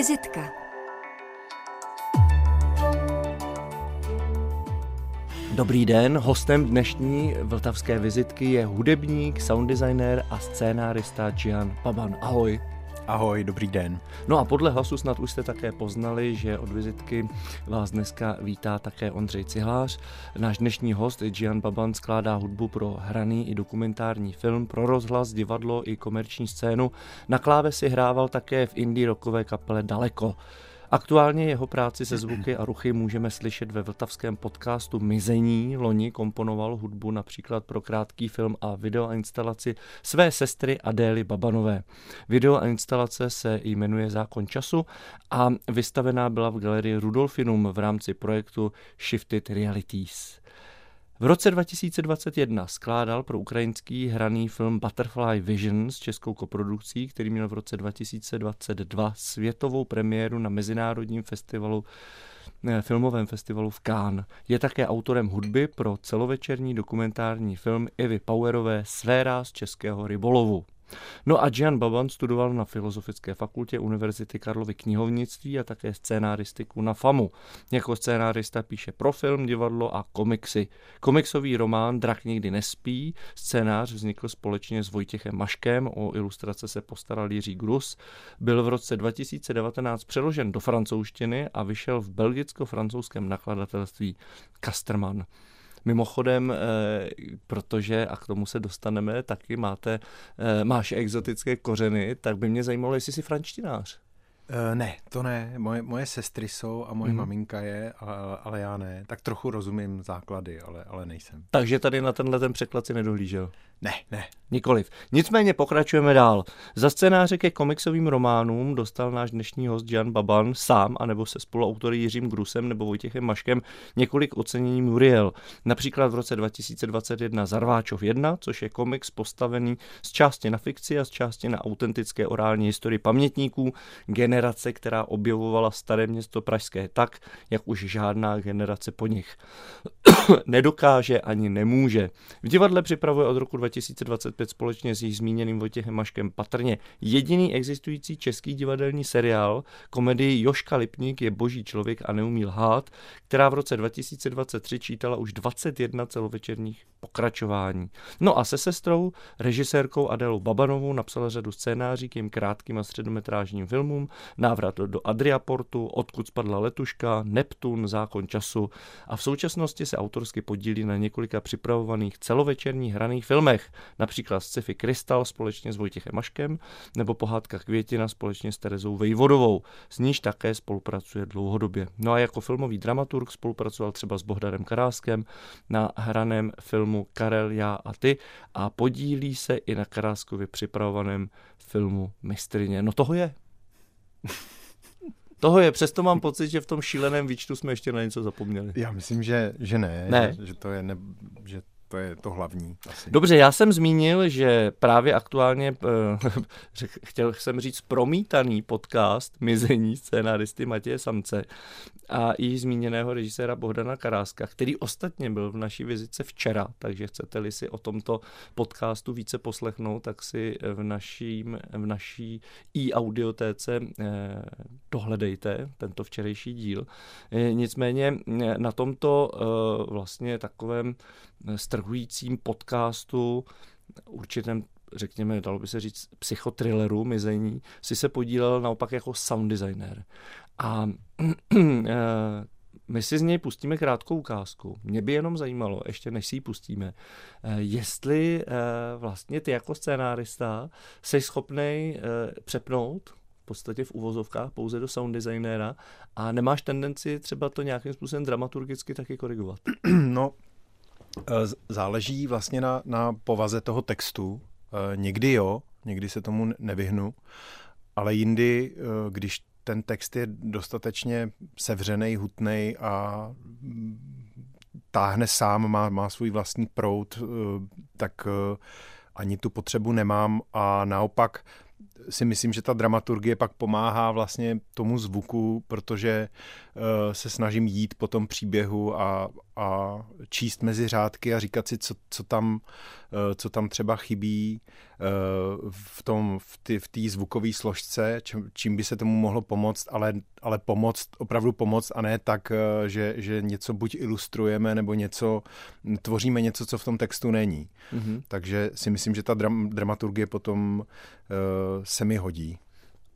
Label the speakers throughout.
Speaker 1: Vizitka
Speaker 2: Dobrý den, hostem dnešní vltavské vizitky je hudebník, sound designer a scénárista Gian Paban. Ahoj.
Speaker 3: Ahoj, dobrý den.
Speaker 2: No a podle hlasu snad už jste také poznali, že od vizitky vás dneska vítá také Ondřej Cihlář. Náš dnešní host Gian Baban skládá hudbu pro hraný i dokumentární film, pro rozhlas, divadlo i komerční scénu. Na kláve si hrával také v indie rockové kapele Daleko. Aktuálně jeho práci se zvuky a ruchy můžeme slyšet ve vltavském podcastu Mizení. Loni komponoval hudbu například pro krátký film a video a instalaci své sestry Adély Babanové. Video a instalace se jmenuje Zákon času a vystavená byla v galerii Rudolfinum v rámci projektu Shifted Realities. V roce 2021 skládal pro ukrajinský hraný film Butterfly Vision s českou koprodukcí, který měl v roce 2022 světovou premiéru na mezinárodním festivalu eh, filmovém festivalu v Cannes. Je také autorem hudby pro celovečerní dokumentární film Evy Powerové Sféra z českého rybolovu. No a Gian Baban studoval na Filozofické fakultě Univerzity Karlovy knihovnictví a také scénáristiku na FAMu. Jako scénárista píše pro film, divadlo a komiksy. Komiksový román Drak nikdy nespí, scénář vznikl společně s Vojtěchem Maškem, o ilustrace se postaral Jiří Grus, byl v roce 2019 přeložen do francouzštiny a vyšel v belgicko-francouzském nakladatelství Kasterman. Mimochodem, eh, protože, a k tomu se dostaneme, taky máte, eh, máš exotické kořeny, tak by mě zajímalo, jestli jsi frančtinář.
Speaker 3: Uh, ne, to ne. Moje, moje sestry jsou a moje mm. maminka je, ale, ale já ne. Tak trochu rozumím základy, ale, ale nejsem.
Speaker 2: Takže tady na tenhle ten překlad si nedohlížel?
Speaker 3: Ne, ne.
Speaker 2: Nikoliv. Nicméně pokračujeme dál. Za scénáře ke komiksovým románům dostal náš dnešní host Jan Baban sám, anebo se spoluautory Jiřím Grusem nebo Vojtěchem Maškem několik ocenění Muriel. Například v roce 2021 Zarváčov 1, což je komiks postavený z části na fikci a z části na autentické orální historii pamětníků generace, která objevovala staré město Pražské tak, jak už žádná generace po nich nedokáže ani nemůže. V divadle připravuje od roku 2025 společně s již zmíněným Vojtěchem Maškem patrně jediný existující český divadelní seriál, komedii Joška Lipník je boží člověk a neumí lhát, která v roce 2023 čítala už 21 celovečerních pokračování. No a se sestrou, režisérkou Adélou Babanovou napsala řadu scénáří k jim krátkým a středometrážním filmům, návrat do Adriaportu, odkud spadla letuška, Neptun, zákon času a v současnosti se autorsky podílí na několika připravovaných celovečerních hraných filmech, například sci-fi Krystal společně s Vojtěchem Maškem nebo Pohádka Květina společně s Terezou Vejvodovou, s níž také spolupracuje dlouhodobě. No a jako filmový dramaturg spolupracoval třeba s Bohdarem Karáskem na hraném filmu Karel, já a ty a podílí se i na Karáskově připravovaném filmu Mistrině. No toho je. Toho je, přesto mám pocit, že v tom šíleném výčtu jsme ještě na něco zapomněli.
Speaker 3: Já myslím, že, že ne, ne. Že, že to je ne, že to je to hlavní. Asi.
Speaker 2: Dobře, já jsem zmínil, že právě aktuálně, eh, chtěl jsem říct, promítaný podcast Mizení scénaristy Matěje Samce a i zmíněného režiséra Bohdana Karáska, který ostatně byl v naší vizice včera, takže chcete-li si o tomto podcastu více poslechnout, tak si v, naším, v naší i-audiotéce eh, dohledejte tento včerejší díl. Eh, nicméně na tomto vlastně takovém strhujícím podcastu, určitém řekněme, dalo by se říct, psychotrilleru mizení, si se podílel naopak jako sound designer. A eh, my si z něj pustíme krátkou ukázku. Mě by jenom zajímalo, ještě než si ji pustíme, eh, jestli eh, vlastně ty jako scénárista jsi schopný přepnout v podstatě v uvozovkách pouze do sound designéra a nemáš tendenci třeba to nějakým způsobem dramaturgicky taky korigovat?
Speaker 3: No, Eh, záleží vlastně na, na povaze toho textu. Eh, někdy jo, někdy se tomu nevyhnu, ale jindy, eh, když ten text je dostatečně sevřený, hutný a mm, táhne sám, má, má svůj vlastní prout, tak ani tu potřebu nemám a naopak si myslím, že ta dramaturgie pak pomáhá vlastně tomu zvuku, protože uh, se snažím jít po tom příběhu a, a číst mezi řádky a říkat si, co, co, tam, uh, co tam třeba chybí. v tom, v té v zvukové složce, čím, čím by se tomu mohlo pomoct, ale, ale pomoct, opravdu pomoct a ne tak, že, že něco buď ilustrujeme, nebo něco, tvoříme něco, co v tom textu není. Mm-hmm. Takže si myslím, že ta dram, dramaturgie potom se mi hodí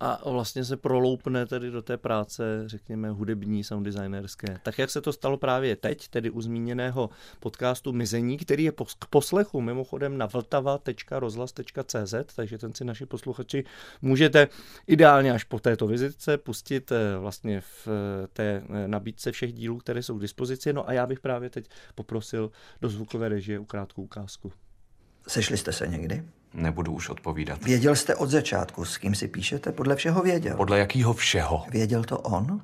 Speaker 2: a vlastně se proloupne tedy do té práce, řekněme, hudební, sound designerské. Tak jak se to stalo právě teď, tedy u zmíněného podcastu Mizení, který je k poslechu mimochodem na vltava.rozhlas.cz, takže ten si naši posluchači můžete ideálně až po této vizitce pustit eh, vlastně v eh, té eh, nabídce všech dílů, které jsou k dispozici. No a já bych právě teď poprosil do zvukové režie u krátkou ukázku.
Speaker 1: Sešli jste se někdy?
Speaker 4: Nebudu už odpovídat.
Speaker 1: Věděl jste od začátku, s kým si píšete? Podle všeho věděl.
Speaker 4: Podle jakého všeho?
Speaker 1: Věděl to on?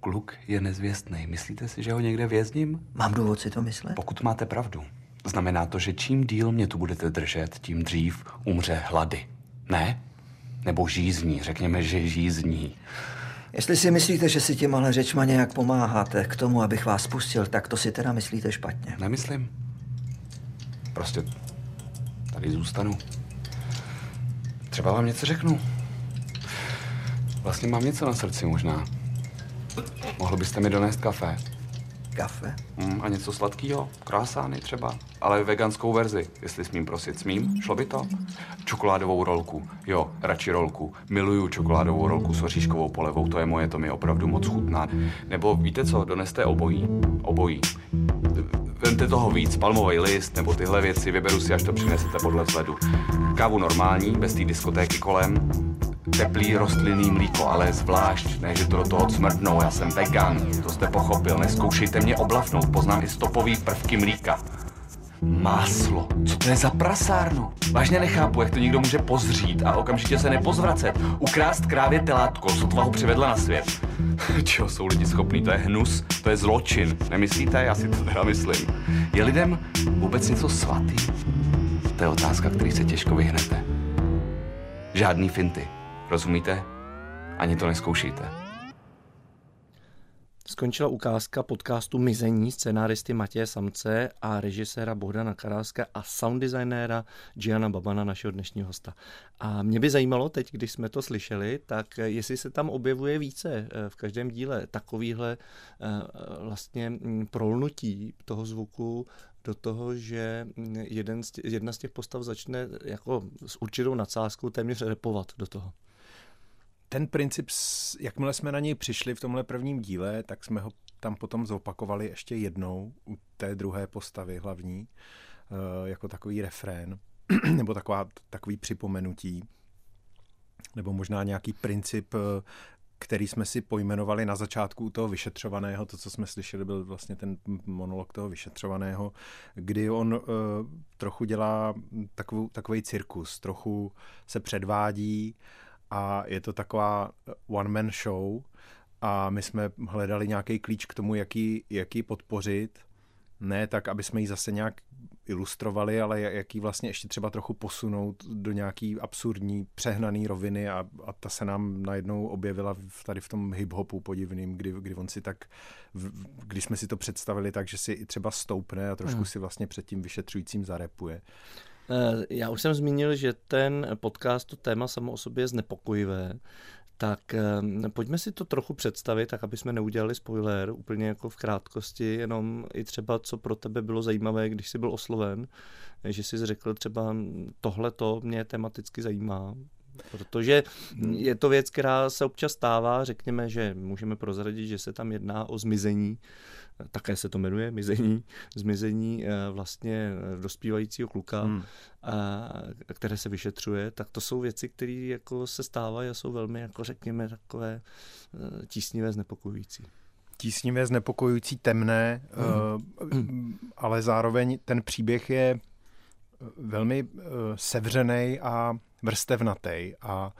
Speaker 4: Kluk je nezvěstný. Myslíte si, že ho někde vězním?
Speaker 1: Mám důvod si to myslet?
Speaker 4: Pokud máte pravdu. Znamená to, že čím díl mě tu budete držet, tím dřív umře hlady. Ne? Nebo žízní, řekněme, že žízní.
Speaker 1: Jestli si myslíte, že si tím ale řečma nějak pomáháte k tomu, abych vás pustil, tak to si teda myslíte špatně.
Speaker 4: Nemyslím. Prostě Tady zůstanu. Třeba vám něco řeknu. Vlastně mám něco na srdci možná. Mohl byste mi donést kafe?
Speaker 1: Kafe?
Speaker 4: Mm, a něco sladkého? Krásány třeba? Ale veganskou verzi, jestli smím prosit. Smím? Šlo by to? Čokoládovou rolku. Jo, radši rolku. Miluju čokoládovou rolku s oříškovou polevou, to je moje, to mi opravdu moc chutná. Nebo víte co, doneste obojí. Obojí. Vemte toho víc, palmový list nebo tyhle věci, vyberu si, až to přinesete podle vzhledu. Kávu normální, bez té diskotéky kolem, teplý rostlinný mlíko, ale zvlášť, ne, že to do toho smrdnou, já jsem vegan, to jste pochopil, neskoušejte mě oblafnout, poznám i stopový prvky mlíka. Máslo. Co to je za prasárnu? Vážně nechápu, jak to někdo může pozřít a okamžitě se nepozvracet. Ukrást krávě telátko, sotva ho přivedla na svět. Čeho jsou lidi schopní? To je hnus, to je zločin. Nemyslíte? Já si to teda myslím. Je lidem vůbec něco svatý? To je otázka, který se těžko vyhnete. Žádný finty. Rozumíte? Ani to neskoušejte.
Speaker 2: Skončila ukázka podcastu Mizení scenáristy Matěje Samce a režiséra Bohdana Karáska a sound designéra Giana Babana, našeho dnešního hosta. A mě by zajímalo teď, když jsme to slyšeli, tak jestli se tam objevuje více eh, v každém díle takovýhle eh, vlastně mm, prolnutí toho zvuku do toho, že mm, jeden z tě, jedna z těch postav začne jako s určitou nadsázkou téměř repovat do toho
Speaker 3: ten princip, jakmile jsme na něj přišli v tomhle prvním díle, tak jsme ho tam potom zopakovali ještě jednou u té druhé postavy hlavní, eh, jako takový refrén, nebo taková, takový připomenutí, nebo možná nějaký princip, eh, který jsme si pojmenovali na začátku toho vyšetřovaného, to, co jsme slyšeli, byl vlastně ten monolog toho vyšetřovaného, kdy on uh, trochu dělá takovou, takový cirkus, trochu se předvádí, uh, a je to taková one-man show a my jsme hledali nějaký klíč k tomu, jaký, jaký podpořit. Ne tak, aby jsme ji zase nějak ilustrovali, ale jaký vlastně ještě třeba trochu posunout do nějaký absurdní, přehnaný roviny a, a ta se nám najednou objevila v, tady v tom hip-hopu podivným, kdy, kdy on si tak, v, když jsme si to představili tak, že si i třeba stoupne a trošku hmm. si vlastně před tím vyšetřujícím zarepuje.
Speaker 2: Eh, já už jsem zmínil, že ten podcast, to téma samo o sobě je znepokojivé. Tak eh, pojďme si to trochu představit, tak aby jsme neudělali spoiler úplně jako v krátkosti, jenom i třeba, co pro tebe bylo zajímavé, když jsi byl osloven, že jsi řekl třeba tohle to mě tematicky zajímá, protože je to věc, která se občas stává, řekněme, že můžeme prozradit, že se tam jedná o zmizení také se to jmenuje Mizení, zmizení eh, vlastně eh, dospívajícího kluka, hmm. a, které se vyšetřuje, tak to jsou věci, které jako se stávají a jsou velmi, jako řekněme, takové eh, tísnivé, znepokojující.
Speaker 3: Tísnivé, znepokojující, temné, hmm. ale zároveň ten příběh je velmi sevřený a vrstevnatý a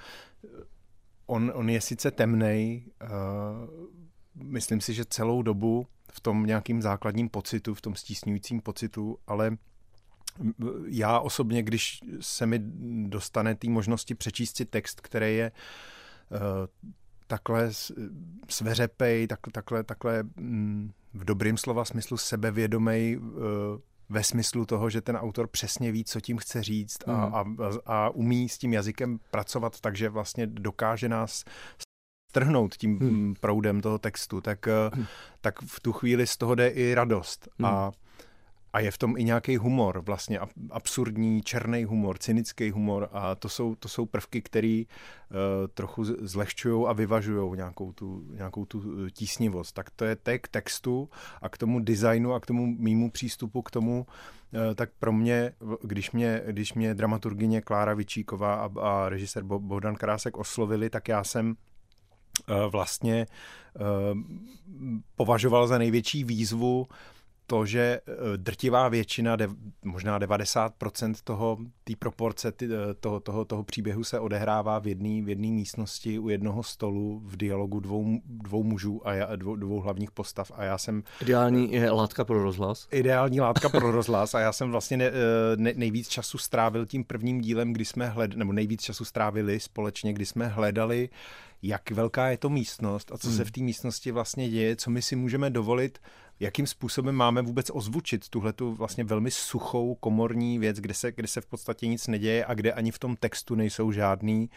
Speaker 3: on, on je sice temný, myslím si, že celou dobu v tom nějakým základním pocitu, v tom stísňujícím pocitu, ale já osobně, když se mi dostane té možnosti přečíst si text, který je uh, takhle sveřepej, tak, takhle, takhle mm, v dobrým slova smyslu sebevědomej, uh, ve smyslu toho, že ten autor přesně ví, co tím chce říct a,
Speaker 2: Mm.
Speaker 3: a, a umí s tím jazykem pracovat, takže vlastně dokáže nás strhnout tím
Speaker 2: Hmm.
Speaker 3: hmm. proudem toho textu, tak, eh,
Speaker 2: Hmm.
Speaker 3: tak v tu chvíli z toho jde i radost.
Speaker 2: Hmm.
Speaker 3: A, a je v tom i nějaký humor, vlastně ab- absurdní, černý humor, cynický humor a to jsou, to jsou prvky, které uh, trochu zlehčují a vyvažují nějakou tu, nějakou tu eh, tísnivost. Tak to je tak textu a k tomu designu a k tomu mýmu přístupu k tomu, eh, tak pro mě, když mě, když mě dramaturgině Klára Vičíková a, a režisér Bo- Bohdan Krásek oslovili, tak já jsem eh, vlastně eh, považoval za největší výzvu to, že eh, drtivá většina, možná 90% toho, té proporce eh, toho, toho, toho příběhu se odehrává v jedné v jedné místnosti u jednoho stolu v dialogu dvou, dvou mužů a já, dvou, dvou hlavních postav a já jsem
Speaker 2: Ideální je látka pro rozhlas.
Speaker 3: ideální látka pro rozhlas a já jsem vlastně ne, ne, nejvíc času strávil tím prvním dílem, kdy jsme hledali, nebo nejvíc času strávili společně, kdy jsme hledali, jak velká je to místnost a co hmm. se v té místnosti vlastně děje, co my si můžeme dovolit, jakým způsobem máme vůbec ozvučit tuhle tu vlastně velmi suchou komorní věc, kde se, kde se v podstatě nic neděje a kde ani v tom textu nejsou žádný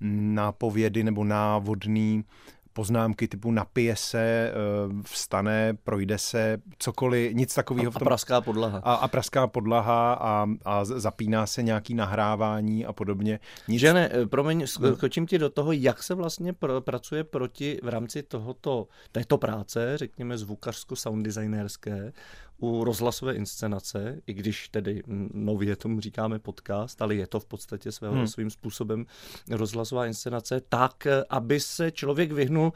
Speaker 3: nápovědy nebo návodný poznámky typu napije se, eh, vstane, projde se, cokoliv, nic takového.
Speaker 2: A, a praská podlaha.
Speaker 3: A, a praská podlaha a, a zapíná se nějaký nahrávání a podobně.
Speaker 2: Nic... Že ne, promiň, skočím ti do toho, jak se vlastně pr- pracuje proti v rámci tohoto, této práce, řekněme zvukařsko-sound designérské, u rozhlasové inscenace, i když tedy nově tomu říkáme podcast, ale je to v podstatě svého, hmm. svým způsobem rozhlasová inscenace, tak, aby se člověk vyhnul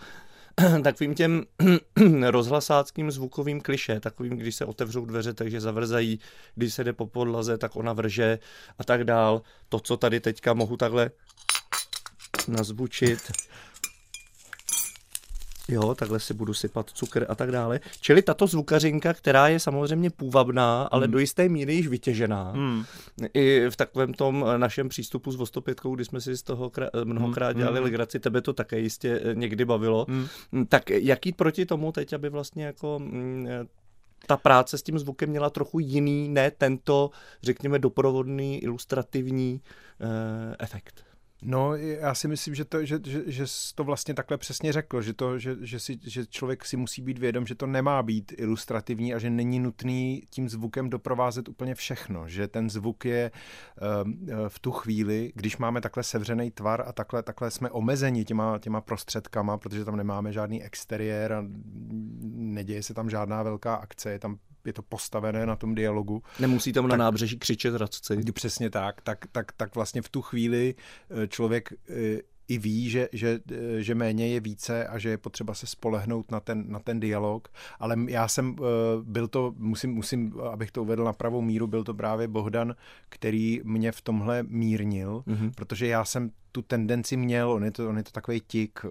Speaker 2: takovým těm rozhlasáckým zvukovým kliše, takovým, když se otevřou dveře, takže zavrzají, když se jde po podlaze, tak ona vrže a tak dál. To, co tady teďka mohu takhle nazvučit, Jo, takhle si budu sypat cukr a tak dále. Čili tato zvukařinka, která je samozřejmě půvabná, ale hmm. do jisté míry již vytěžená. Hmm. I v takovém tom našem přístupu s Vostopětkou, kdy jsme si z toho mnohokrát dělali hmm. legraci, tebe to také jistě někdy bavilo. Hmm. Tak jak jít proti tomu teď, aby vlastně jako ta práce s tím zvukem měla trochu jiný, ne tento, řekněme, doprovodný, ilustrativní uh, efekt?
Speaker 3: No, já si myslím, že to, že, že, že to vlastně takhle přesně řekl, že, to, že, že, si, že člověk si musí být vědom, že to nemá být ilustrativní a že není nutný tím zvukem doprovázet úplně všechno, že ten zvuk je uh, v tu chvíli, když máme takhle sevřený tvar a takhle, takhle jsme omezeni těma, těma prostředkama, protože tam nemáme žádný exteriér a neděje se tam žádná velká akce, je tam je to postavené na tom dialogu.
Speaker 2: Nemusí tam tak, na nábřeží křičet radci.
Speaker 3: Přesně tak, tak, tak, tak vlastně v tu chvíli člověk i ví, že, že, že méně je více a že je potřeba se spolehnout na ten, na ten dialog, ale já jsem byl to, musím, musím, abych to uvedl na pravou míru, byl to právě Bohdan, který mě v tomhle mírnil, mm-hmm. protože já jsem tu tendenci měl, on je to, on je to takový tik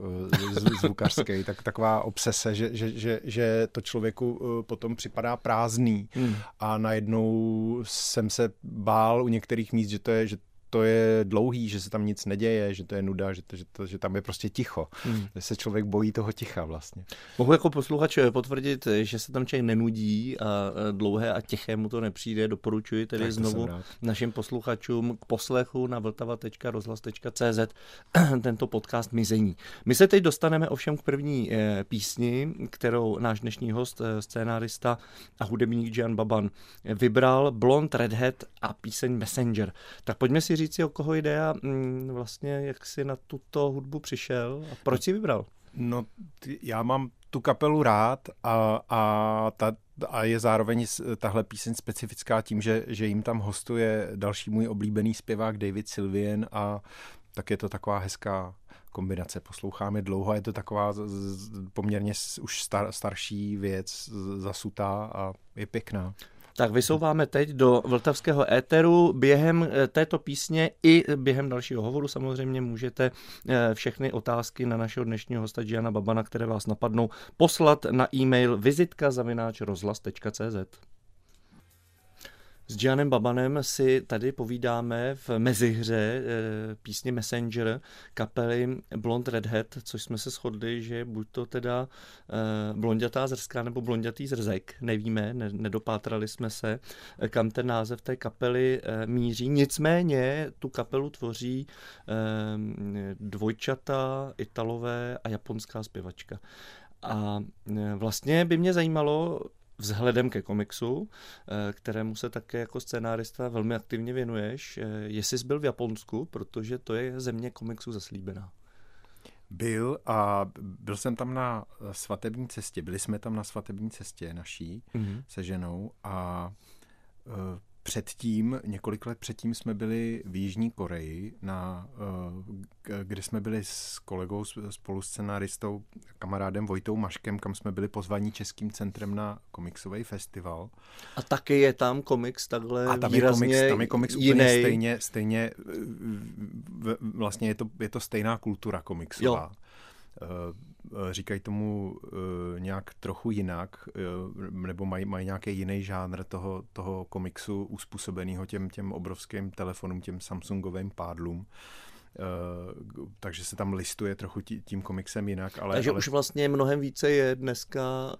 Speaker 3: zvukařský, tak, taková obsese, že, že, že, že to člověku potom připadá prázdný mm. a najednou jsem se bál u některých míst, že to je, že to je dlouhý, že se tam nic neděje, že to je nuda, že, to, že, to, že tam je prostě ticho. Hmm. Že se člověk bojí toho ticha vlastně.
Speaker 2: Mohu jako posluchač potvrdit, že se tam člověk nenudí a dlouhé a tiché mu to nepřijde. Doporučuji tedy tak znovu našim posluchačům k poslechu na vltava.rozhlas.cz tento podcast Mizení. My se teď dostaneme ovšem k první písni, kterou náš dnešní host, scénárista a hudebník Jan Baban vybral Blond Redhead a píseň Messenger. Tak pojďme si říci, o koho jde a mm, vlastně jak jsi na tuto hudbu přišel a proč jsi vybral?
Speaker 3: No, ty, já mám tu kapelu rád a, a, ta, a je zároveň tahle píseň specifická tím, že, že jim tam hostuje další můj oblíbený zpěvák David Sylvian a tak je to taková hezká kombinace. Posloucháme dlouho, je to taková z, z, poměrně už star, starší věc, zasutá a je pěkná.
Speaker 2: Tak vysouváme teď do vltavského éteru. Během této písně i během dalšího hovoru samozřejmě můžete všechny otázky na našeho dnešního hosta Giana Babana, které vás napadnou, poslat na e-mail vizitka rozhlas.cz. S Gianem Babanem si tady povídáme v mezihře eh, písně Messenger kapely Blond Redhead, což jsme se shodli, že buď to teda eh, blondětá zrská nebo blondětý zrzek, nevíme, nedopátrali jsme se, eh, kam ten název té kapely míří. Nicméně tu kapelu tvoří dvojčata, italové a japonská zpěvačka. A vlastně by mě zajímalo, vzhledem ke komiksu, eh, kterému se také jako scénárista velmi aktivně věnuješ. Eh, jestli jsi byl v Japonsku, protože to je země komiksu zaslíbená.
Speaker 3: Byl a byl jsem tam na svatební cestě. Byli jsme tam na svatební cestě naší mm-hmm. se ženou a eh, předtím, několik let předtím jsme byli v Jižní Koreji, na, eh, kde jsme byli s kolegou, spolu scenáristou, kamarádem Vojtou Maškem, kam jsme byli pozvaní Českým centrem na komiksový festival.
Speaker 2: A taky je tam komiks takhle
Speaker 3: A tam
Speaker 2: je komiks,
Speaker 3: tam je komiks jiný. úplně stejně, stejně, vlastně je to, je to stejná kultura komiksová. Jo. Eh, Eh, říkají tomu uh, nějak trochu jinak, uh, nebo mají, mají nějaký jiný žánr toho, toho komiksu uspůsobeného těm, těm obrovským telefonům, těm Samsungovým pádlům. Uh, takže se tam listuje trochu tí, tím komiksem jinak. Ale,
Speaker 2: takže
Speaker 3: ale...
Speaker 2: už vlastně mnohem více je dneska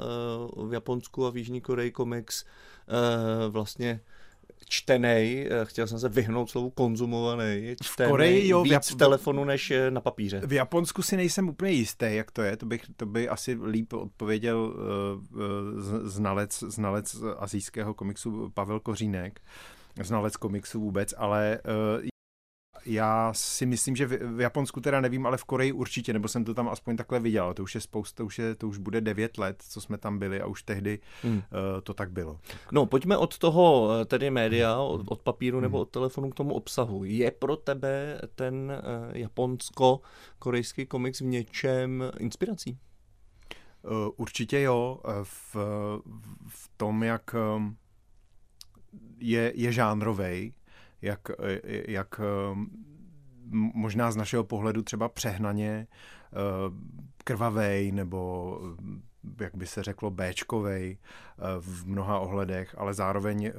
Speaker 2: uh, v Japonsku a v Jižní Koreji komiks uh, vlastně čtený, eh, chtěl jsem se vyhnout slovu konzumovaný, čtený v Koreji, jo, víc v, Jap- v telefonu než na papíře.
Speaker 3: V Japonsku si nejsem úplně jistý, jak to je, to, bych, to by asi líp odpověděl uh, znalec, znalec azijského komiksu Pavel Kořínek, znalec komiksu vůbec, ale uh, já si myslím, že v Japonsku teda nevím, ale v Koreji určitě, nebo jsem to tam aspoň takhle viděl. To už je spousta, to už, je, to už bude devět let, co jsme tam byli a už tehdy hmm. uh, to tak bylo.
Speaker 2: No, pojďme od toho, eh, tedy média, od, od papíru hmm. nebo od telefonu k tomu obsahu. Je pro tebe ten uh, japonsko-korejský komiks v něčem inspirací?
Speaker 3: Uh, určitě jo. V, v tom, jak je, je žánrovej, jak, jak možná z našeho pohledu třeba přehnaně eh, krvavej nebo jak by se řeklo Bčkovej eh, v mnoha ohledech, ale zároveň eh,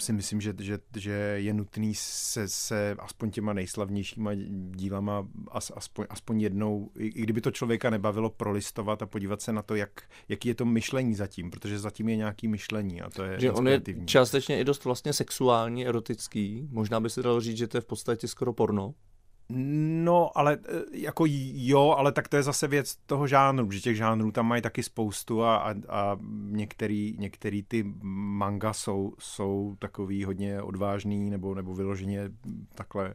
Speaker 3: si myslím, že, že, že je nutný se, se aspoň těma nejslavnějšíma dílama as, aspoň, aspoň jednou, i, i kdyby to člověka nebavilo, prolistovat a podívat se na to, jak, jaký je to myšlení zatím, protože zatím je nějaký myšlení a to je
Speaker 2: Že on je částečně i dost vlastně sexuální, erotický. Možná by se dalo říct, že to je v podstatě skoro porno.
Speaker 3: No, ale e, jako jo, ale tak to je zase věc toho žánru, že těch žánrů tam mají taky spoustu a, a, a některý, některý ty manga jsou, jsou takový hodně odvážný nebo, nebo vyloženě takhle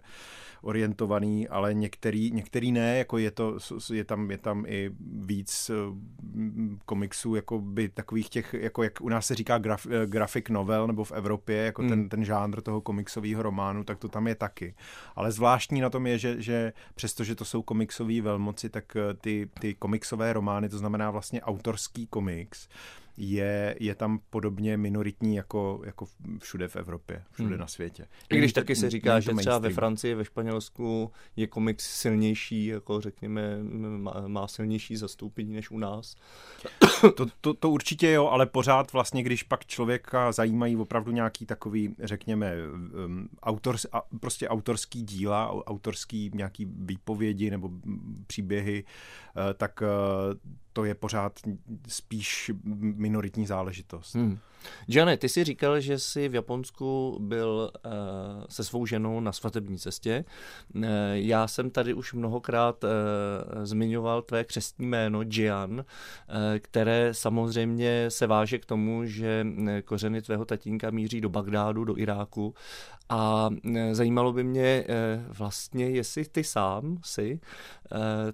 Speaker 3: orientovaný, ale některý, některý ne, jako je to, je tam, je tam i víc komiksů, jako by takových těch, jako jak u nás se říká graf, e, graphic novel, nebo v Evropě, jako hmm. ten, ten žánr toho komiksového románu, tak to tam je taky. Ale zvláštní na tom je, že, že přestože to jsou komiksové velmoci, tak eh, ty, ty komiksové romány, to znamená vlastně autorský komiks, je, je tam podobně minoritní jako, jako všude v Evropě, všude hmm. na světě.
Speaker 2: I když taky se říká, že třeba ve Francii, ve Španělsku je komiks silnější, jako řekněme, má, silnější zastoupení než u nás.
Speaker 3: To, to, to určitě jo, ale pořád vlastně, když pak člověka zajímají opravdu nějaký takový, řekněme, autor, prostě autorský díla, autorský nějaký výpovědi nebo příběhy, uh, tak uh, to je pořád spíš minoritní záležitost. Hmm.
Speaker 2: Jane, ty jsi říkal, že jsi v Japonsku byl uh, se svou ženou na svatební cestě. Uh, já jsem tady už mnohokrát uh, zmiňoval tvé křestní jméno Jian, uh, které samozřejmě se váže k tomu, že kořeny tvého tatínka míří do Bagdádu, do Iráku a zajímalo by mě vlastně, jestli ty sám si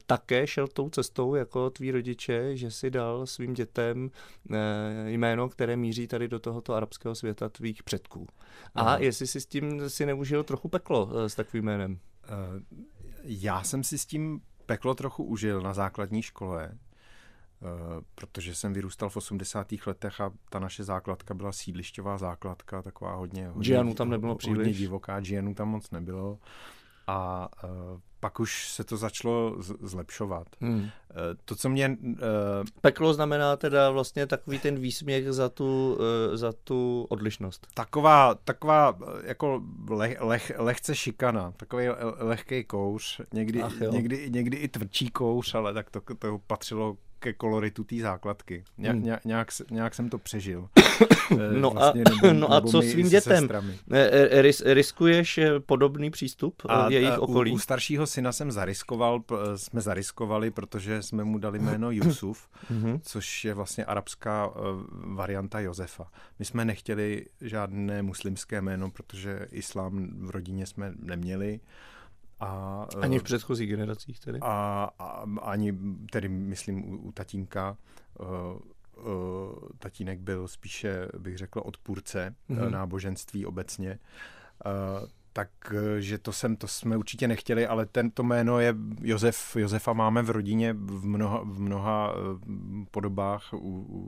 Speaker 2: také šel tou cestou jako tví rodiče, že si dal svým dětem jméno, které míří tady do tohoto arabského světa tvých předků. A Aha. jestli si s tím si neužil trochu peklo eh, s takovým jménem? Uh,
Speaker 3: já jsem si s tím peklo trochu užil na základní škole, uh, protože jsem vyrůstal v 80. letech a ta naše základka byla sídlišťová základka, taková hodně... hodně
Speaker 2: Gianu tam nebylo příliš.
Speaker 3: Hodně divoká, Gianu tam moc nebylo. A pak už se to začalo zlepšovat.
Speaker 2: Hmm. Uh,
Speaker 3: to, co mě... Uh,
Speaker 2: Peklo znamená teda vlastně takový ten výsměch za tu, uh, za tu odlišnost.
Speaker 3: Taková, taková jako leh, leh, lehce šikana, takový lehký kouř, někdy, někdy, někdy i tvrdší kouř, ale tak to, to patřilo ke koloritu té základky. Ně, hmm. nějak, nějak jsem to přežil.
Speaker 2: Eh, no, vlastně, a, nebo, no a co svým dětem? Eh, eh, ris, riskuješ podobný přístup a, jejich okolí?
Speaker 3: U, u staršího syna jsem zariskoval, jsme zariskovali, protože jsme mu dali jméno Yusuf, mhm. což je vlastně arabská varianta Josefa. My jsme nechtěli žádné muslimské jméno, protože islám v rodině jsme neměli.
Speaker 2: A, ani v předchozích generacích tedy?
Speaker 3: A, a ani, tedy myslím u, u tatínka, uh, uh, tatínek byl spíše, bych řekl, odpůrce mm-hmm. náboženství obecně. Uh, takže to, jsem, to jsme určitě nechtěli, ale tento jméno je Josef, Josefa máme v rodině v mnoha, v mnoha podobách u,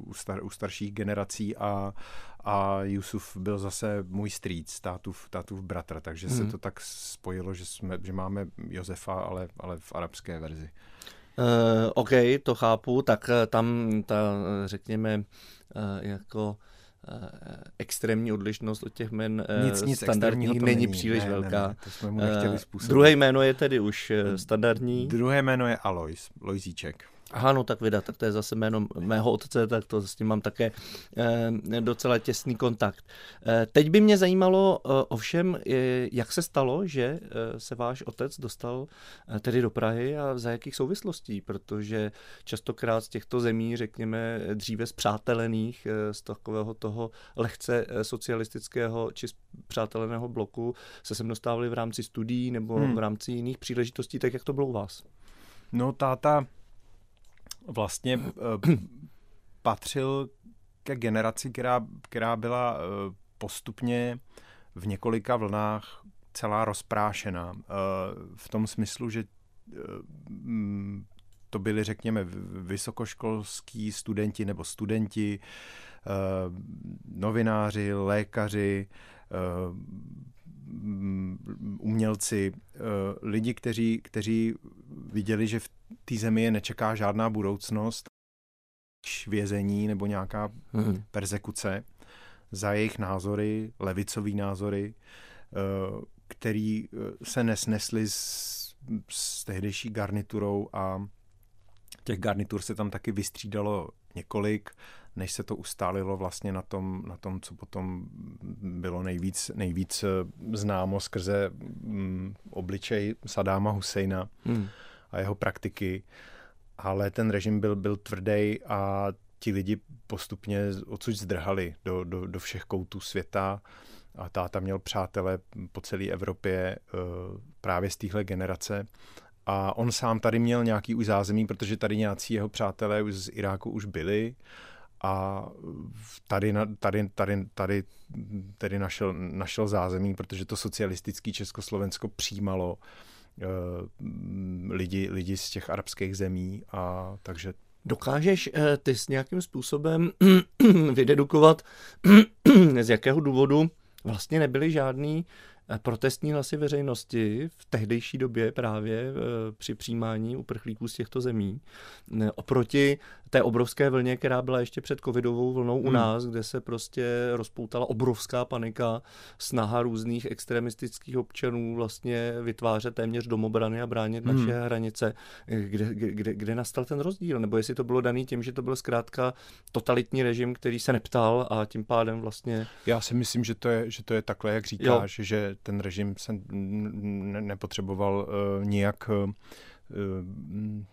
Speaker 3: u, star, u starších generací a, a Yusuf byl zase můj strýc, tátův, tátův bratr, takže hmm. se mhm. to tak spojilo, že, jsme, že máme Josefa, ale, ale v arabské verzi.
Speaker 2: Uh, OK, to chápu, tak eh, tam ta, řekněme, uh, jako extrémní odlišnost od těch men
Speaker 3: nic, nic
Speaker 2: standardních není,
Speaker 3: není
Speaker 2: příliš
Speaker 3: ne,
Speaker 2: velká. Ne,
Speaker 3: ne, to jsme mu nechtěli způsobit.
Speaker 2: Druhé jméno je tedy už standardní.
Speaker 3: Druhé jméno je Alois, Lojzíček.
Speaker 2: Aha, no tak vydat, tak to je zase jméno mého otce, tak to s tím mám také eh, docela těsný kontakt. Eh, teď by mě zajímalo eh, ovšem, eh, jak se stalo, že eh, se váš otec dostal eh, tedy do Prahy a za jakých souvislostí, protože častokrát z těchto zemí, řekněme, dříve zpřátelených, eh, z takového toho lehce eh, socialistického či přáteleného bloku se sem dostávali v rámci studií nebo hmm. v rámci jiných příležitostí, tak jak to bylo u vás?
Speaker 3: No táta vlastně uh, patřil ke generaci, která, která byla uh, postupně v několika vlnách celá rozprášená. Uh, v tom smyslu, že to byli, řekněme, vysokoškolský studenti nebo studenti, novináři, lékaři, umělci, lidi, kteří, kteří viděli, že v té zemi je nečeká žádná budoucnost, vězení nebo nějaká hmm. persekuce za jejich názory, levicový názory, eh, který eh, se nesnesli s, s tehdejší garniturou a těch garnitur se tam taky vystřídalo několik, než se to ustálilo vlastně na tom, na tom co potom bylo nejvíc, nejvíc eh, známo skrze mm, obličej Sadáma Husejna. Hmm. a jeho praktiky, ale ten režim byl, byl tvrdý a ti lidi postupně odsud zdrhali do, do, do všech koutů světa. A táta měl přátele po celé Evropě eh, právě z téhle generace. A on sám tady měl nějaký už zázemí, protože tady nějací jeho přátelé už z Iráku už byli a tady, tady, tady, tady, tady našel, našel zázemí, protože to socialistické Československo přijímalo Eh, lidi, lidi z těch arabských zemí a takže
Speaker 2: Dokážeš eh, ty s nějakým způsobem vydedukovat, z jakého důvodu vlastně nebyly žádný protestní hlasy veřejnosti v tehdejší době právě eh, při přijímání uprchlíků z těchto zemí eh, oproti té obrovské vlně, která byla ještě před covidovou vlnou u hmm. nás, kde se prostě rozpoutala obrovská panika, snaha různých extremistických občanů vlastně vytvářet téměř domobrany a bránit hmm. naše hranice. Kde, kde, kde nastal ten rozdíl? Nebo jestli to bylo daný tím, že to byl zkrátka totalitní režim, který se neptal a tím pádem vlastně...
Speaker 3: Já si myslím, že to je, že to je takhle, jak říkáš, jo. že ten režim se nepotřeboval uh, nijak uh,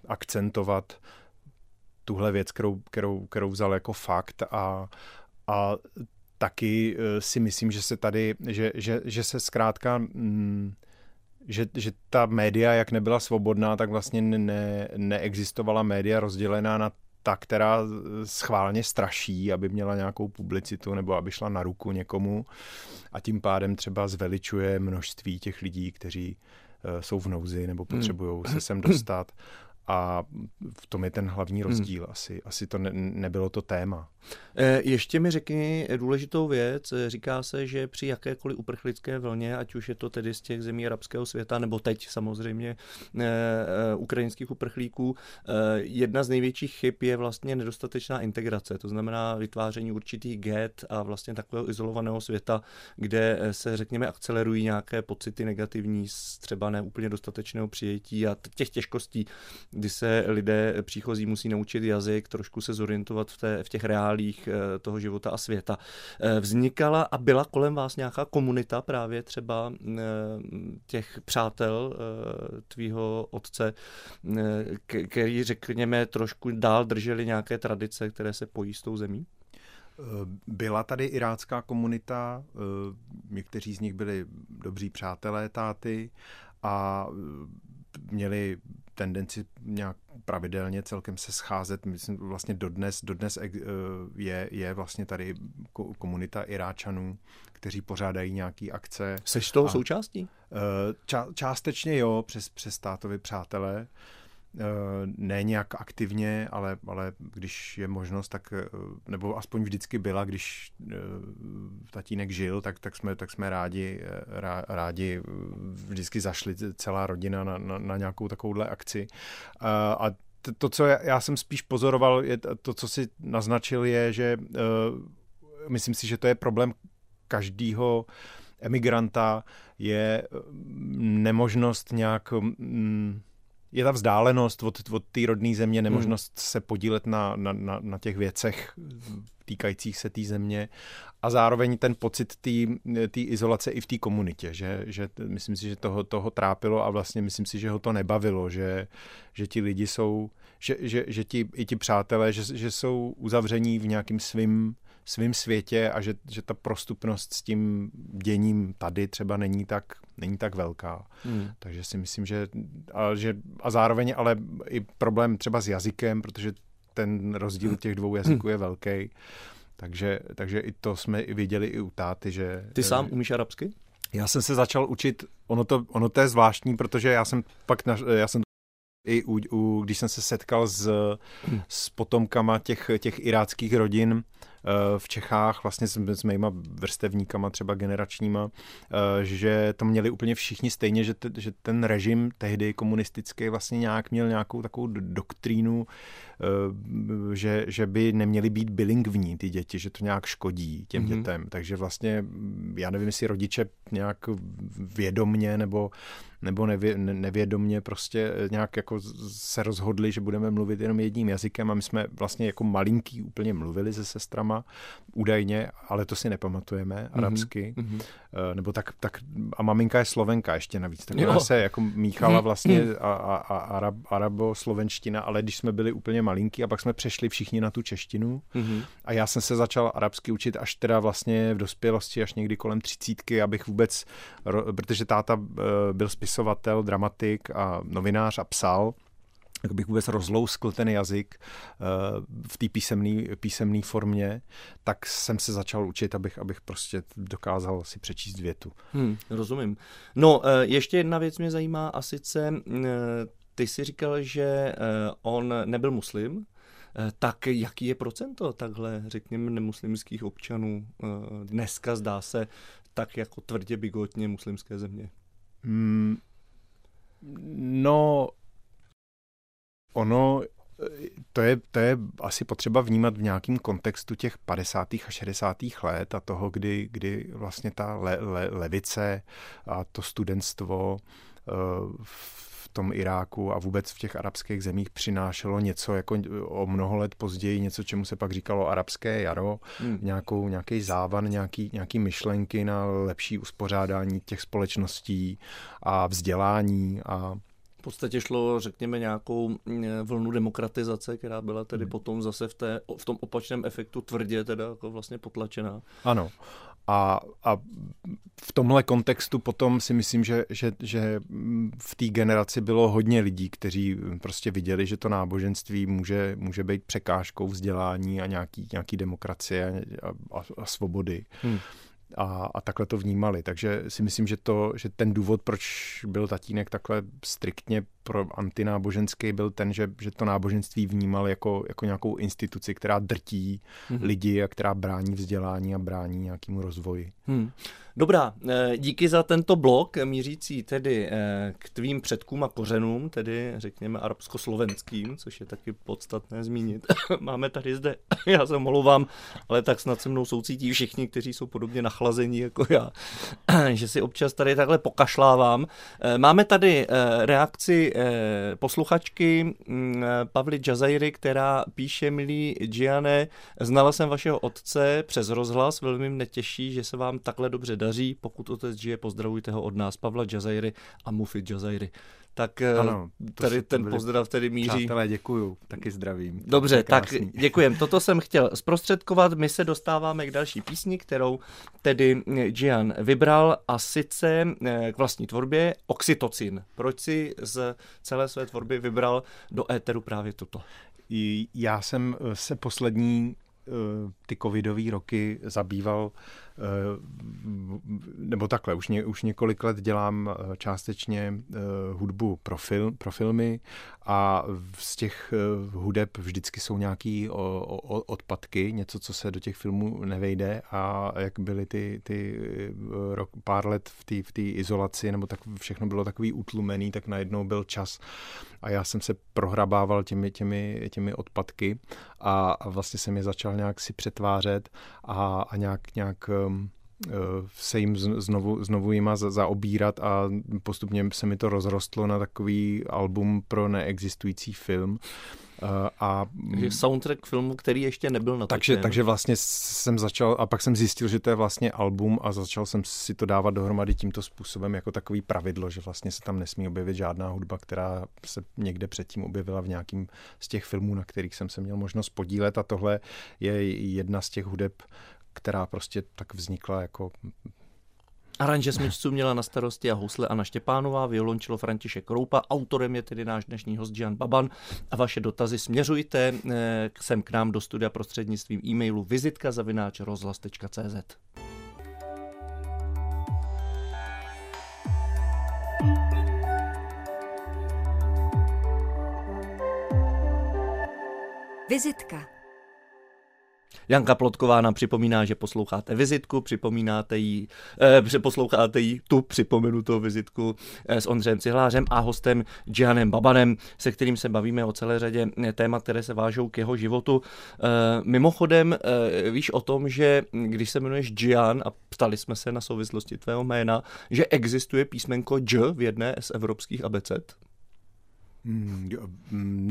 Speaker 3: akcentovat tuhle věc, kterou, kterou, kterou vzal jako fakt a, a taky si myslím, že se tady, že, že, že se zkrátka mm, že, že ta média, jak nebyla svobodná, tak vlastně ne, neexistovala média rozdělená na ta, která schválně straší, aby měla nějakou publicitu nebo aby šla na ruku někomu a tím pádem třeba zveličuje množství těch lidí, kteří uh, jsou v nouzi nebo hmm. potřebují se sem dostat a v tom je ten hlavní hmm. rozdíl. Hmm. Asi, asi to ne, nebylo to téma.
Speaker 2: E, ještě mi řekni důležitou věc. Říká se, že při jakékoliv uprchlické vlně, ať už je to tedy z těch zemí arabského světa, nebo teď samozřejmě e, e, ukrajinských uprchlíků, jedna z největších chyb je vlastně nedostatečná integrace. To znamená vytváření určitých get a vlastně takového izolovaného světa, kde se, řekněme, akcelerují nějaké pocity negativní z třeba neúplně dostatečného přijetí a těch těžkostí, kdy se lidé příchozí musí naučit jazyk, trošku se zorientovat v, té, v těch reálích eh, toho života a světa. Eh, vznikala a byla kolem vás nějaká komunita právě třeba eh, těch přátel tvýho otce, který, řekněme, trošku dál drželi nějaké tradice, které se pojí s tou zemí?
Speaker 3: Byla tady irácká komunita, někteří z nich byli dobří přátelé táty a měli tendenci nějak pravidelně celkem se scházet. Myslím, vlastně dodnes, dodnes eh, je, je vlastně tady komunita Iráčanů, kteří pořádají nějaké akce.
Speaker 2: Seš toho a, součástí?
Speaker 3: Eh, ča, částečně jo, přes, přes státovi přátelé. Eh, ne nějak aktivně, ale, ale když je možnost, tak, eh, nebo aspoň vždycky byla, když eh, tatínek žil, tak, tak, jsme, tak jsme rádi, rádi vždycky zašli celá rodina na, na, na nějakou takovouhle akci. A to, co já jsem spíš pozoroval, je to, co si naznačil, je, že myslím si, že to je problém každého emigranta, je nemožnost nějak mm, je ta vzdálenost od, od té rodné země, nemožnost hmm. se podílet na, na, na, na těch věcech týkajících se té země a zároveň ten pocit té izolace i v té komunitě, že, že myslím si, že toho, toho trápilo a vlastně myslím si, že ho to nebavilo, že, že ti lidi jsou, že, že, že ti, i ti přátelé, že, že jsou uzavření v nějakým svým svým světě a že, že ta prostupnost s tím děním tady třeba není tak, není tak velká. Hmm. Takže si myslím, že a, že a zároveň ale i problém třeba s jazykem, protože ten rozdíl těch dvou jazyků je velký. Takže, takže i to jsme i viděli i u táty, že...
Speaker 2: Ty sám umíš arabsky?
Speaker 3: Já jsem se začal učit, ono to, ono to je zvláštní, protože já jsem pak, na, já jsem i u, u, když jsem se setkal s, s potomkama těch, těch iráckých rodin, Eh, v Čechách vlastně s, s mýma vrstevníkama, třeba generačníma, eh, že to měli úplně všichni stejně, že, te, že ten režim tehdy komunistický vlastně nějak měl nějakou takovou doktrínu, eh, že, že by neměly být bilingvní ty děti, že to nějak škodí těm mm-hmm. dětem. Takže vlastně já nevím, jestli rodiče nějak vědomně nebo nebo nevě, nevědomně prostě nějak jako se rozhodli, že budeme mluvit jenom jedním jazykem a my jsme vlastně jako malinký úplně mluvili se sestrama údajně, ale to si nepamatujeme mm-hmm. arabsky. Mm-hmm. Nebo tak, tak a maminka je slovenka ještě navíc, tak ona se jako míchala mhm. vlastně a, a, a arab, arabo-slovenština, ale když jsme byli úplně malinký a pak jsme přešli všichni na tu češtinu mm-hmm. a já jsem se začal arabsky učit až teda vlastně v dospělosti, až někdy kolem třicítky, abych vůbec, protože táta eh, byl spisovatel, dramatik a novinář a psal, jak bych vůbec rozlouskl ten jazyk uh, v té písemné formě, tak jsem se začal učit, abych, abych prostě dokázal si přečíst větu.
Speaker 2: Hmm, rozumím. No, uh, ještě jedna věc mě zajímá a sice uh, ty si říkal, že on nebyl muslim, tak jaký je procento takhle, řekněme, nemuslimských občanů dneska zdá se tak jako tvrdě bigotně muslimské země? Hmm,
Speaker 3: no, Ono to je, to je asi potřeba vnímat v nějakém kontextu těch 50. a 60. let a toho, kdy, kdy vlastně ta le, le, levice a to studentstvo uh, v tom Iráku a vůbec v těch arabských zemích přinášelo něco jako o mnoho let později, něco, čemu se pak říkalo arabské jaro, hmm. nějakou, nějaký závan, nějaký, nějaký myšlenky na lepší uspořádání těch společností a vzdělání a
Speaker 2: v podstatě šlo, řekněme, nějakou mm, vlnu demokratizace, která byla tedy hmm. potom zase v, té, v tom opačném efektu tvrdě teda jako vlastně potlačená.
Speaker 3: Ano. A, a v tomhle kontextu potom si myslím, že, že, že v té generaci bylo hodně lidí, kteří prostě viděli, že to náboženství může, může být překážkou vzdělání a nějaký, nějaký demokracie a, a, a svobody. Hmm a, a takhle to vnímali. Takže si myslím, že, to, že ten důvod, proč byl tatínek takhle striktně pro antináboženský byl ten, že, že to náboženství vnímal jako, jako nějakou instituci, která drtí hmm. lidi a která brání vzdělání a brání nějakému rozvoji. Hmm.
Speaker 2: Dobrá, eh, díky za tento blok mířící tedy eh, k tvým předkům a kořenům, tedy řekněme arabsko-slovenským, což je taky podstatné zmínit. Máme tady zde, já se omlouvám, ale tak snad se mnou soucítí všichni, kteří jsou podobně nachlazení jako já, že si občas tady takhle pokašlávám. Eh, máme tady reakci posluchačky mm, Pavly Jazairy, která píše, milý Giane, znala jsem vašeho otce přes rozhlas, velmi mě těší, že se vám takhle dobře daří. Pokud otec žije, pozdravujte ho od nás, Pavla Jazairy a Mufid Jazairy. Tak eh, ano, tady ten pozdrav tedy míří.
Speaker 3: Přátelé, děkuju, taky zdravím.
Speaker 2: Dobře, tak děkujem. Toto jsem chtěl zprostředkovat. My se dostáváme k další písni, kterou tedy Gian vybral a sice eh, k vlastní tvorbě Oxytocin. Proč si z celé své tvorby vybral do éteru právě toto?
Speaker 3: Já jsem se poslední ty covidové roky zabýval Eh, nebo takhle, už, ně, už několik let dělám eh, částečně eh, hudbu pro, film, pro filmy a z těch hudeb vždycky jsou nějaký odpadky, něco, co se do těch filmů nevejde a jak byly ty, ty rok, pár let v té v izolaci, nebo tak všechno bylo takový utlumený, tak najednou byl čas a já jsem se prohrabával těmi, těmi, těmi odpadky a, vlastně jsem je začal nějak si přetvářet a, a nějak, nějak um, se jim znovu, znovu jima zaobírat a postupně se mi to rozrostlo na takový album pro neexistující film.
Speaker 2: Uh, a soundtrack filmu, který ještě nebyl natočen.
Speaker 3: Takže, takže vlastně jsem začal, a pak jsem zjistil, že to je vlastně album a začal jsem si to dávat dohromady tímto způsobem jako takový pravidlo, že vlastně se tam nesmí objevit žádná hudba, která se někde předtím objevila v nějakým z těch filmů, na kterých jsem se měl možnost podílet a tohle je jedna z těch hudeb, která prostě tak vznikla jako
Speaker 2: Aranže smyčců měla na starosti a housle Anna Štěpánová, violončilo František Kroupa, autorem je tedy náš dnešní host Jan Baban a vaše dotazy směřujte eh, sem k nám do studia prostřednictvím e-mailu vizitka zavináč rozhlas.cz. Vizitka. Janka Plotková nám připomíná, že posloucháte vizitku, připomínáte jí, eh, posloucháte jí tu připomenutou vizitku eh, s Ondřejem Cihlářem a hostem Gianem Babanem, se kterým se bavíme o celé řadě eh, témat, které se vážou k jeho životu. Eh, mimochodem, eh, víš o tom, že když se jmenuješ Gian a ptali jsme se na souvislosti tvého jména, že existuje písmenko J v jedné z evropských abeced?
Speaker 3: Mm,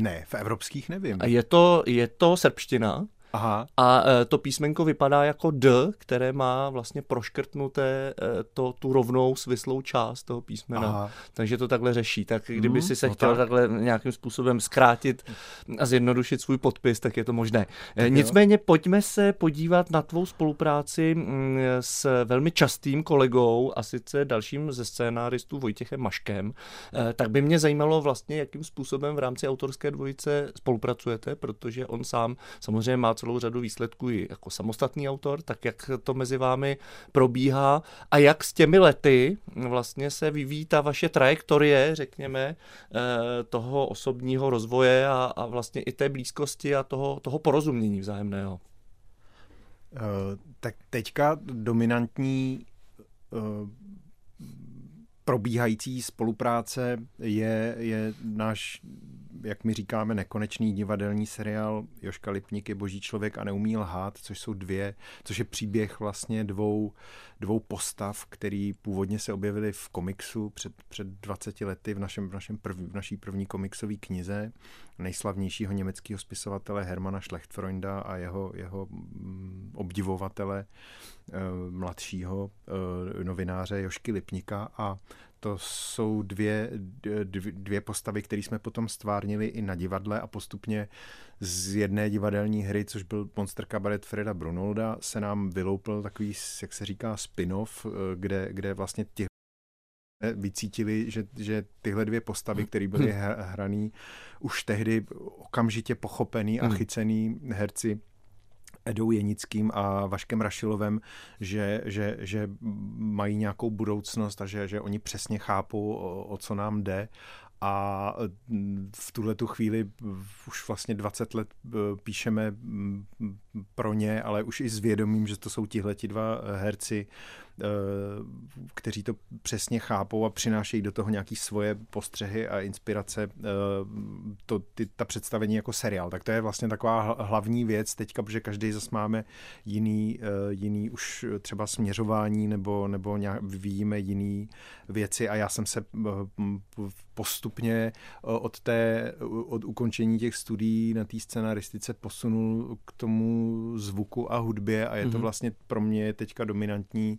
Speaker 3: ne, v evropských nevím.
Speaker 2: A je to, je to srbština?
Speaker 3: Aha.
Speaker 2: A e, to písmenko vypadá jako D, které má vlastně proškrtnuté e, to, tu rovnou svislou část toho písmena. Aha. Takže to takhle řeší. Tak kdyby hmm, si se no chtěl tak. takhle nějakým způsobem zkrátit a zjednodušit svůj podpis, tak je to možné. E, tak Nicméně jo. pojďme se podívat na tvou spolupráci mm, s velmi častým kolegou a sice dalším ze scénáristů Vojtěchem Maškem. Tak by mě zajímalo vlastně, jakým způsobem v rámci autorské dvojice spolupracujete, protože on sám samozřejmě má celou řadu výsledků i jako samostatný autor, tak jak to mezi vámi probíhá a jak s těmi lety vlastně se vyvíjí ta vaše trajektorie, řekněme, eh, toho osobního rozvoje a, a vlastně i té blízkosti a toho, toho porozumění vzájemného.
Speaker 3: Uh, tak teďka dominantní uh, probíhající spolupráce je, je náš jak my říkáme, nekonečný divadelní seriál Joška Lipník boží člověk a neumí lhát, což jsou dvě, což je příběh vlastně dvou, dvou postav, který původně se objevily v komiksu před, před 20 lety v, našem, v, našem prv, v naší první komiksové knize nejslavnějšího německého spisovatele Hermana Schlechtfreunda a jeho, jeho mm, obdivovatele eh, mladšího eh, novináře Jošky Lipnika a to jsou dvě, dvě postavy, které jsme potom stvárnili i na divadle a postupně z jedné divadelní hry, což byl Monster Cabaret Freda Brunolda, se nám vyloupil takový, jak se říká, spin-off, eh, kde, kde vlastně ti vycítili, že, že tyhle dvě postavy, které byly hraný už tehdy okamžitě pochopený a hmm. chycený herci Edou Jenickým a Vaškem Rašilovem, že, že, že mají nějakou budoucnost a že, že oni přesně chápou, o, o co nám jde. A v tuhle tu chvíli už vlastně 20 let píšeme pro ně, ale už i s vědomím, že to jsou tihleti dva herci, kteří to přesně chápou a přinášejí do toho nějaké svoje postřehy a inspirace, eh, to, ty, ta představení jako seriál. Tak to je vlastně taková hlavní věc teďka, protože každý zase máme jiný, eh, jiný už třeba směřování nebo, nebo nějak vyvíjíme jiný věci a já jsem se postupně od, té, od ukončení těch studií na té scenaristice posunul k tomu zvuku a hudbě a je to mhm. vlastně pro mě teďka dominantní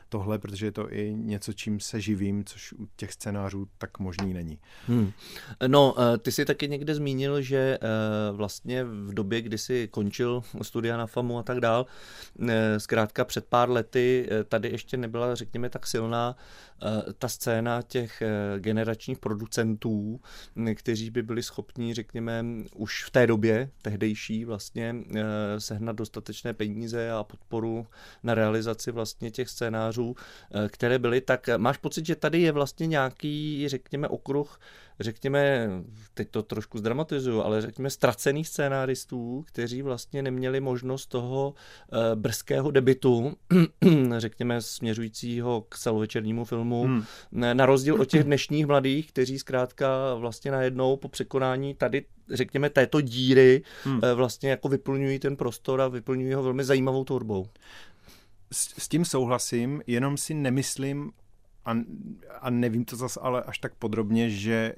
Speaker 3: tohle, protože je to i něco, čím se živím, což u těch scénářů tak možný není. Hmm.
Speaker 2: No, eh, ty jsi taky někde zmínil, že eh, vlastně v době, kdy jsi končil studia na FAMu a tak dál, eh, zkrátka před pár lety tady ještě nebyla, řekněme, tak silná ta scéna těch generačních producentů, kteří by byli schopni, řekněme, už v té době, tehdejší vlastně, sehnat dostatečné peníze a podporu na realizaci vlastně těch scénářů scénářů, eh, které byly, tak máš pocit, že tady je vlastně nějaký, řekněme, okruh, řekněme, teď to trošku zdramatizuju, ale řekněme ztracených scénáristů, kteří vlastně neměli možnost toho eh, brzkého debitu, řekněme, směřujícího k celovečernímu filmu, hmm. na rozdíl od těch dnešních mladých, kteří zkrátka vlastně najednou po překonání tady řekněme, této díry hmm. Eh, vlastně jako vyplňují ten prostor a vyplňují ho velmi zajímavou tvorbou
Speaker 3: s, s tím souhlasím, jenom si nemyslím, a, a nevím to zase ale až tak podrobně, že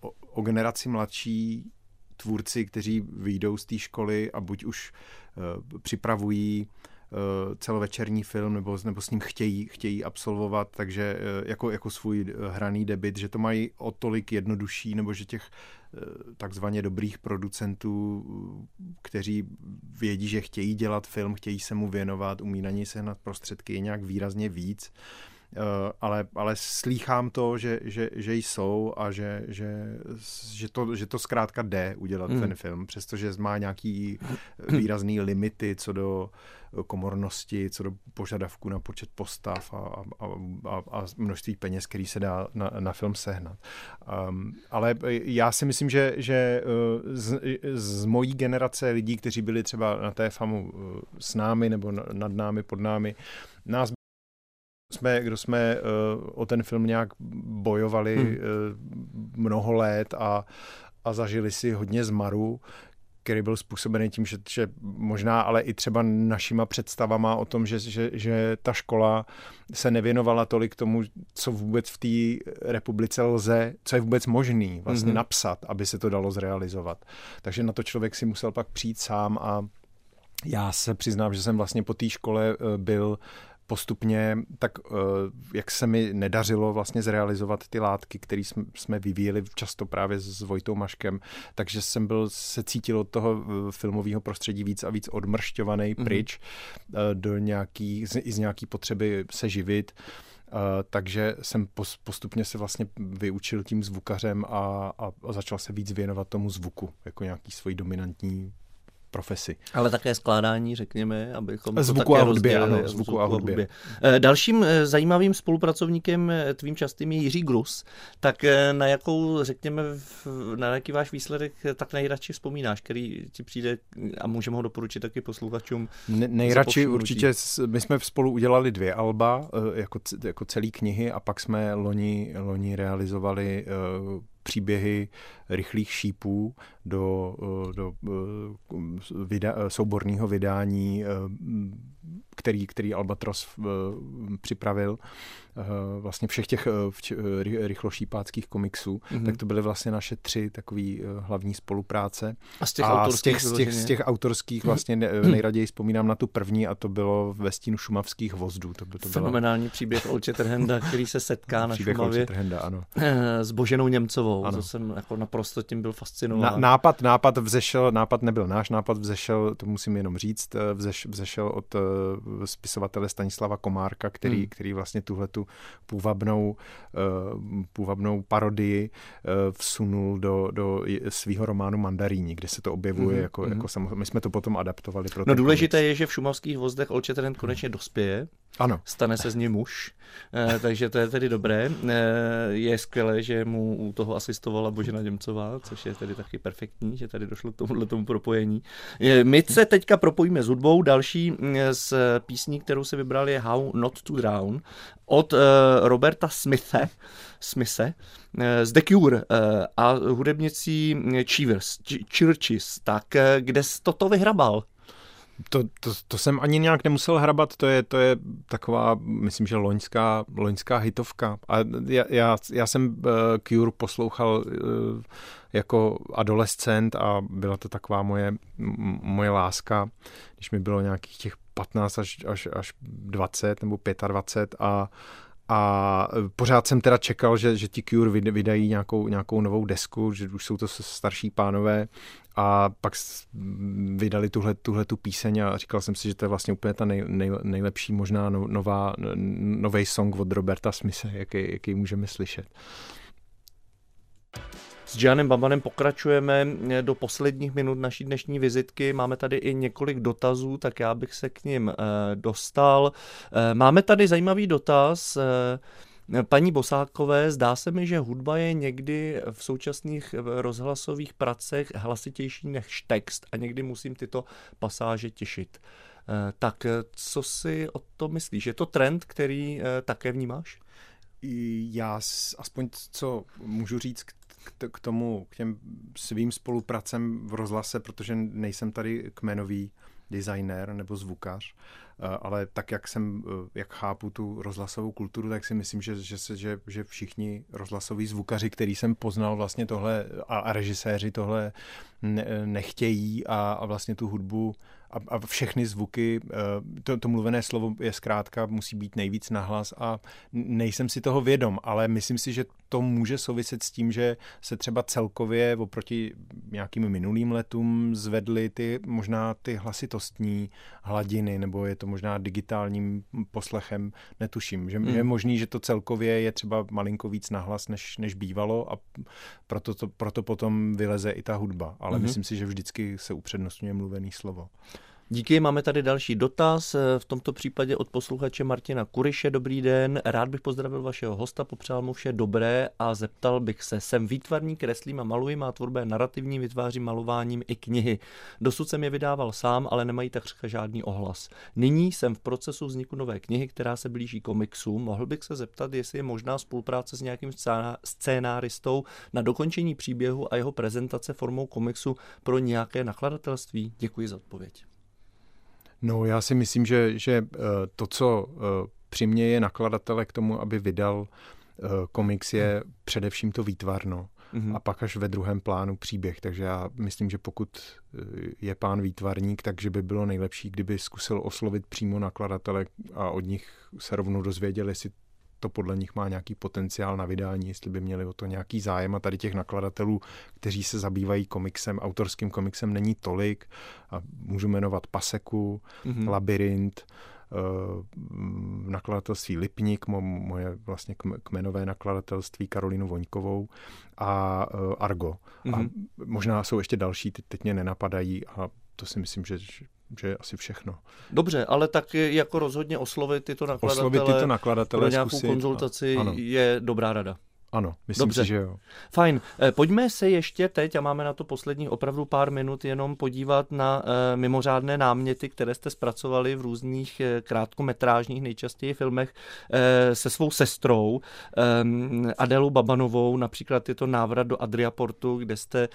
Speaker 3: o, o generaci mladší tvůrci, kteří vyjdou z té školy a buď už uh, připravují celovečerní film nebo, nebo s ním chtějí, chtějí absolvovat, takže uh, jako, jako svůj hraný debit, že to mají o tolik jednodušší, nebo že těch Eh, takzvaně dobrých producentů, kteří vědí, že chtějí dělat film, chtějí se mu věnovat, umí na něj sehnat prostředky, je nějak výrazně víc. Eh, ale, ale slýchám to, že, že, že jsou a že, že, že, to, že to zkrátka jde udělat hmm. ten film, přestože má nějaký výrazný limity co do komornosti, co do požadavku na počet postav a, a, a, a množství peněz, který se dá na, na film sehnat. Um, ale já si myslím, že, že eh, z, z mojí generace lidí, kteří byli třeba na té famu eh, s námi nebo nad námi, pod námi, nás jsme, kdo jsme uh, o ten film nějak bojovali hmm. uh, mnoho let a, a zažili si hodně zmaru, který byl způsobený tím, že, že možná ale i třeba našima představama o tom, že, že, že ta škola se nevěnovala tolik tomu, co vůbec v té republice lze, co je vůbec možný vlastně mm-hmm. napsat, aby se to dalo zrealizovat. Takže na to člověk si musel pak přijít sám a já se přiznám, že jsem vlastně po té škole eh, byl postupně, tak eh, jak se mi nedařilo vlastně zrealizovat ty látky, které jsme vyvíjeli často právě s Vojtou Maškem, takže jsem byl, se cítil od toho eh, filmového prostředí víc a víc odmršťovaný mm-hmm. pryč do nějaký, i z nějaký potřeby se živit. Uh, takže jsem postupně se vlastně vyučil tím zvukařem a, a, a začal se víc věnovat tomu zvuku jako nějaký svojí dominantní profesi.
Speaker 2: Ale také skládání, řekněme, abychom
Speaker 3: zvuku
Speaker 2: to také
Speaker 3: a hudbě, ano, zvuku, zvuku a hudbě. hudbě.
Speaker 2: Eh, dalším eh, zajímavým spolupracovníkem eh, tvým častým je Jiří Grus. Tak na jakou, řekněme, na jaký váš výsledek tak nejradši vzpomínáš, který ti přijde a můžeme ho doporučit taky posluchačům?
Speaker 3: Ne, nejradši určitě, my jsme spolu udělali dvě alba, jako, jako celý knihy a pak jsme loni, loni realizovali příběhy rychlých šípů do, do vida, souborného vydání, který, který Albatros připravil. Eh, vlastně všech těch eh, eh, rychlošípáckých komiksů, mm-hmm. tak to byly vlastně naše tři takové hlavní spolupráce.
Speaker 2: A z těch a autorských? Z těch,
Speaker 3: z těch, z těch autorských vlastně mm-hmm. nejraději vzpomínám na tu první a to bylo ve stínu šumavských vozdů. To, by to
Speaker 2: Fenomenální byla... příběh Olče Trhenda, který se setká na příběh Šumavě
Speaker 3: Trhenda, ano.
Speaker 2: s Boženou Němcovou. Ano. To jsem jako naprosto tím byl fascinován.
Speaker 3: Na, nápad, nápad vzešel, nápad nebyl náš, nápad vzešel, to musím jenom říct, vzeš, vzešel od spisovatele Stanislava Komárka, který, hmm. který vlastně tuhle tu půvabnou, eh, půvabnou parodii eh, vsunul do, do svého románu Mandaríni, kde se to objevuje mm-hmm. jako, mm-hmm. jako samozřejmě. My jsme to potom adaptovali. Pro
Speaker 2: no důležité komiks. je, že v šumavských vozdech Olčetren konečně dospěje
Speaker 3: Ano.
Speaker 2: Stane se z něj muž, eh, takže to je tedy dobré. Eh, je skvělé, že mu u toho asistovala Božena Němcová, což je tedy taky perfektní, že tady došlo k tomuhle tomu propojení. My se teďka propojíme s hudbou. Další mm, z písní, kterou si vybral, je How Not to Drown od Roberta Smithe, Smise z The Cure a hudebnicí Cheevers, Churches. Tak kde jsi toto vyhrabal?
Speaker 3: To, to, to jsem ani nějak nemusel hrabat, to je, to je taková, myslím, že loňská, loňská hitovka. A já, já, já jsem uh, Cure poslouchal uh, jako adolescent a byla to taková moje, moje láska, když mi bylo nějakých těch 15 až, až, až 20 nebo 25 a a pořád jsem teda čekal, že, že ti Cure vydají nějakou, nějakou novou desku, že už jsou to starší pánové a pak vydali tuhle, tuhle tu píseň a říkal jsem si, že to je vlastně úplně ta nej, nej, nejlepší možná no, nová, nový song od Roberta Smise, jaký, jaký můžeme slyšet.
Speaker 2: S Janem Babanem pokračujeme do posledních minut naší dnešní vizitky. Máme tady i několik dotazů, tak já bych se k ním eh, dostal. Eh, máme tady zajímavý dotaz. Eh, Paní Bosákové, zdá se mi, že hudba je někdy v současných rozhlasových pracech hlasitější než text a někdy musím tyto pasáže těšit. Eh, tak co si o to myslíš? Je to trend, který eh, také vnímáš?
Speaker 3: Já aspoň co můžu říct k tomu, k těm svým spolupracem v rozhlase, protože nejsem tady kmenový designer nebo zvukař, Eh, ale tak, jak jsem, eh, jak chápu tu rozhlasovou kulturu, tak si myslím, že, že, že, že všichni rozhlasoví zvukaři, který jsem poznal vlastně tohle a, a režiséři tohle ne, nechtějí a, a vlastně tu hudbu a, a všechny zvuky, eh, to, to mluvené slovo je zkrátka, musí být nejvíc nahlas a nejsem si toho vědom, ale myslím si, že to může souviset s tím, že se třeba celkově oproti nějakým minulým letům zvedly ty možná ty hlasitostní hladiny, nebo je to možná digitálním poslechem, netuším. Že hmm. je možný, že to celkově je třeba malinko víc nahlas, než, než bývalo a proto, to, proto potom vyleze i ta hudba. Ale hmm. myslím si, že vždycky se upřednostňuje mluvený slovo.
Speaker 2: Díky, máme tady další dotaz, eh, v tomto případě od posluchače Martina Kuriše. Dobrý den, rád bych pozdravil vašeho hosta, popřál mu vše dobré a zeptal bych se, jsem výtvarník, kreslím a maluji, má tvorba narrativní, vytvářím malováním i knihy. Dosud jsem je vydával sám, ale nemají takřka žádný ohlas. Nyní jsem v procesu vzniku nové knihy, která se blíží komiksu. Mohl bych se zeptat, jestli je možná spolupráce s nějakým scénáristou na dokončení příběhu a jeho prezentace formou komiksu pro nějaké nakladatelství? Děkuji za odpověď.
Speaker 3: No, já si myslím, že, že eh, to, co eh, přiměje nakladatele k tomu, aby vydal eh, komiks, je hmm. především to výtvarno. Mm-hmm. A pak až ve druhém plánu příběh. Takže já myslím, že pokud je pán výtvarník, takže by bylo nejlepší, kdyby zkusil oslovit přímo nakladatele a od nich se rovnou dozvěděli, jestli to podle nich má nějaký potenciál na vydání, jestli by měli o to nějaký zájem a tady těch nakladatelů, kteří se zabývají komiksem, autorským komiksem není tolik. A můžu jmenovat Paseku, mm-hmm. Labyrint, eh, nakladatelství Lipník, moje vlastně kmenové nakladatelství Karolinu Voňkovou a eh, Argo. Mm-hmm. A mhm. možná jsou ještě další, teď mě nenapadají a to si myslím, že že je asi všechno.
Speaker 2: Dobře, ale tak jako rozhodně oslovit tyto nakladatele, oslovit tyto nakladatele pro nějakou zkusit, konzultaci ano. je dobrá rada.
Speaker 3: Ano, myslím Dobře. si, že jo.
Speaker 2: Fajn. Eh, pojďme se ještě teď, a máme na to posledních opravdu pár minut, jenom podívat na e, mimořádné náměty, které jste zpracovali v různých e, krátkometrážních, nejčastěji filmech se svou sestrou Adelou Babanovou, například je to návrat do Adriaportu, kde jste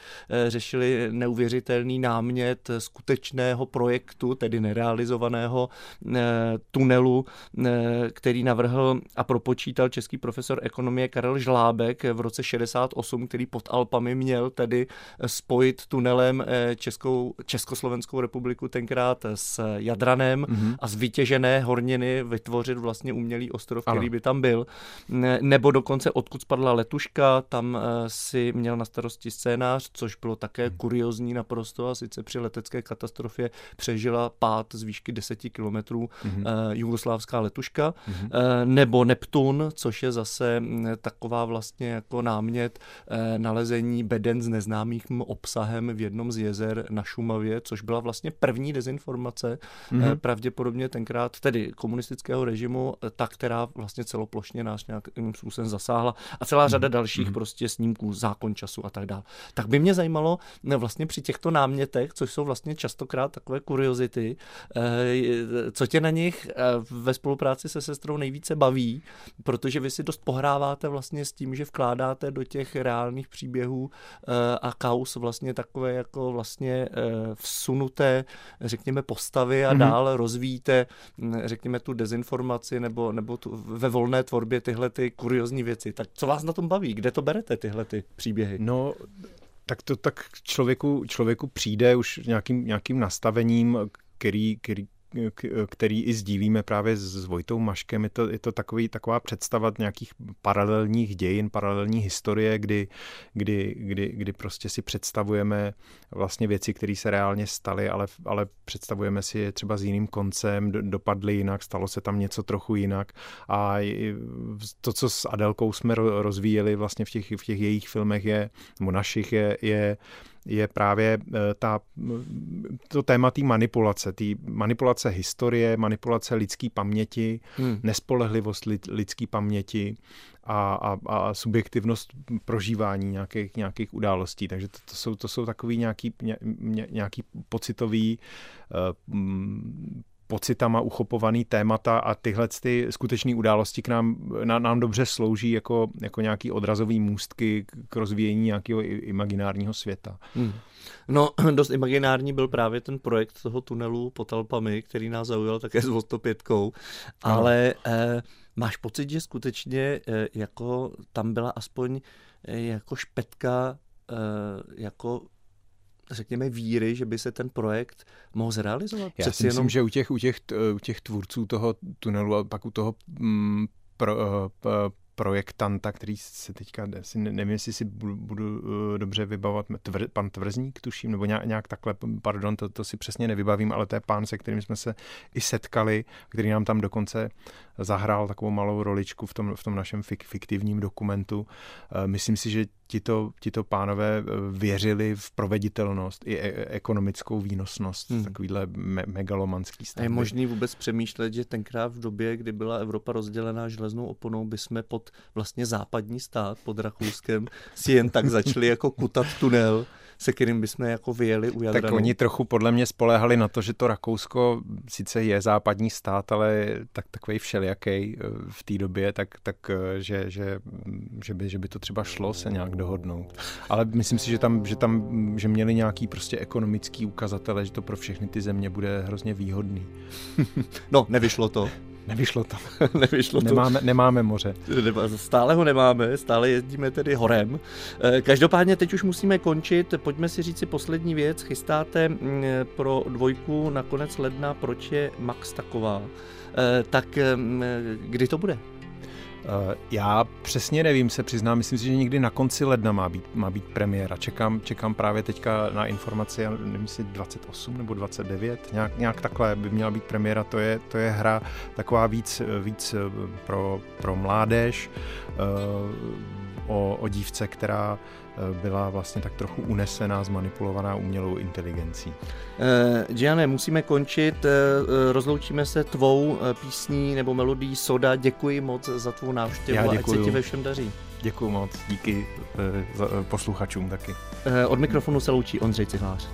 Speaker 2: řešili neuvěřitelný námět skutečného projektu, tedy nerealizovaného tunelu, který navrhl a propočítal český profesor ekonomie Karel Žlá Drábek v roce 68, který pod Alpami měl tedy spojit tunelem eh, Českou, Československou republiku tenkrát s Jadranem mm-hmm. a z vytěžené horniny vytvořit vlastně umělý ostrov, ano. který by tam byl. Nebo dokonce odkud spadla letuška, tam eh, si měl na starosti scénář, což bylo také mm. kuriozní naprosto a sice při letecké katastrofě přežila pád z výšky 10 kilometrů mm-hmm. jugoslávská letuška. Mm-hmm. Nebo Neptun, což je zase taková vlastně vlastně jako námět eh, nalezení beden s neznámým obsahem v jednom z jezer na Šumavě, což byla vlastně první dezinformace, mm-hmm. pravděpodobně tenkrát tedy komunistického režimu, ta, která vlastně celoplošně nás nějakým způsobem zasáhla a celá řada mm-hmm. dalších mm-hmm. prostě snímků, zákon času a tak dále. Tak by mě zajímalo vlastně při těchto námětech, což jsou vlastně častokrát takové kuriozity, co tě na nich ve spolupráci se sestrou nejvíce baví, protože vy si dost pohráváte vlastně s tím, že vkládáte do těch reálných příběhů eh, a kaus vlastně takové jako vlastně eh, vsunuté, řekněme, postavy a mm-hmm. dál rozvíjíte, hm, řekněme, tu dezinformaci nebo, nebo tu, ve volné tvorbě tyhle ty kuriozní věci. Tak co vás na tom baví? Kde to berete, tyhle ty příběhy?
Speaker 3: No, tak to tak člověku, člověku přijde už nějakým, nějakým nastavením, který, který, který i sdílíme právě s Vojtou Maškem. Je to, je to takový, taková představa nějakých paralelních dějin, paralelní historie, kdy, kdy, kdy, kdy prostě si představujeme vlastně věci, které se reálně staly, ale, ale představujeme si je třeba s jiným koncem, dopadly jinak, stalo se tam něco trochu jinak. A to, co s Adelkou jsme rozvíjeli vlastně v těch, v těch jejich filmech je, nebo našich je, je je právě eh, ta, to téma té manipulace, té manipulace historie, manipulace lidské paměti, hmm. nespolehlivost lid, lidské paměti a, a, a subjektivnost prožívání nějakých, nějakých událostí. Takže to, to, jsou, to jsou takový nějaký, ně, nějaký pocitový uh, pocitama uchopovaný témata a tyhle ty skutečné události k nám, na, nám dobře slouží jako, jako nějaký odrazový můstky k rozvíjení nějakého imaginárního světa. Hmm.
Speaker 2: No, dost imaginární byl právě ten projekt toho tunelu pod Alpami, který nás zaujal také s 105, ale eh, máš pocit, že skutečně eh, jako tam byla aspoň eh, jako špetka eh, jako řekněme, víry, že by se ten projekt mohl zrealizovat?
Speaker 3: Já Přeci si myslím, jenom... že u těch, u, těch, u těch tvůrců toho tunelu a pak u toho mm, pro, uh, projektanta, který se teďka, si nevím, jestli si budu, budu uh, dobře vybavovat, tvr, pan Tvrzník, tuším, nebo nějak, nějak takhle, pardon, to, to si přesně nevybavím, ale to je pán, se kterým jsme se i setkali, který nám tam dokonce zahrál takovou malou roličku v tom, v tom našem fik, fiktivním dokumentu. Myslím si, že tito, tito pánové uh, věřili v proveditelnost i e- ekonomickou výnosnost hmm. takovýhle me- megalomanský stavby.
Speaker 2: je možný vůbec přemýšlet, že tenkrát v době, kdy byla Evropa rozdělená železnou oponou, by jsme pod vlastně západní stát, pod Rakouskem, si jen tak začali jako kutat tunel se kterým bychom jako vyjeli u Jadranu.
Speaker 3: Tak oni trochu podle mě spoléhali na to, že to Rakousko sice je západní stát, ale tak takový všelijaký eh, v té době, tak, tak eh, že, že, že, by, že by to třeba šlo se nějak dohodnout. Ale myslím si, že tam, že tam že měli nějaký prostě ekonomický ukazatele, že to pro všechny ty země bude hrozně výhodný.
Speaker 2: no, nevyšlo to.
Speaker 3: Nevyšlo to.
Speaker 2: Nevyšlo
Speaker 3: to. Nemáme, nemáme moře.
Speaker 2: Stále ho nemáme, stále jezdíme tedy horem. Eh, každopádně teď už musíme končit. Pojďme si říct si poslední věc. Chystáte mm, pro dvojku na konec ledna, proč je Max taková. Eh, tak mm, kdy to bude?
Speaker 3: Eh, já přesně nevím, se přiznám, myslím si, že někdy na konci ledna má být, má být premiéra. Čekám, čekám právě teďka na informaci, nevím, jestli 28 nebo 29, nějak, nějak takhle by měla být premiéra. To je, to je hra taková víc, víc eh, pro, pro mládež, eh, o, o dívce, která byla vlastně tak trochu unesená, zmanipulovaná umělou inteligencí.
Speaker 2: Uh, Gianne, musíme končit. Uh, rozloučíme se tvou uh, písní nebo melodií Soda. Děkuji moc za tvou návštěvu a ať se ti ve všem daří.
Speaker 3: Děkuji moc, díky uh, posluchačům taky.
Speaker 2: Od mikrofonu se loučí Ondřej Cihlář.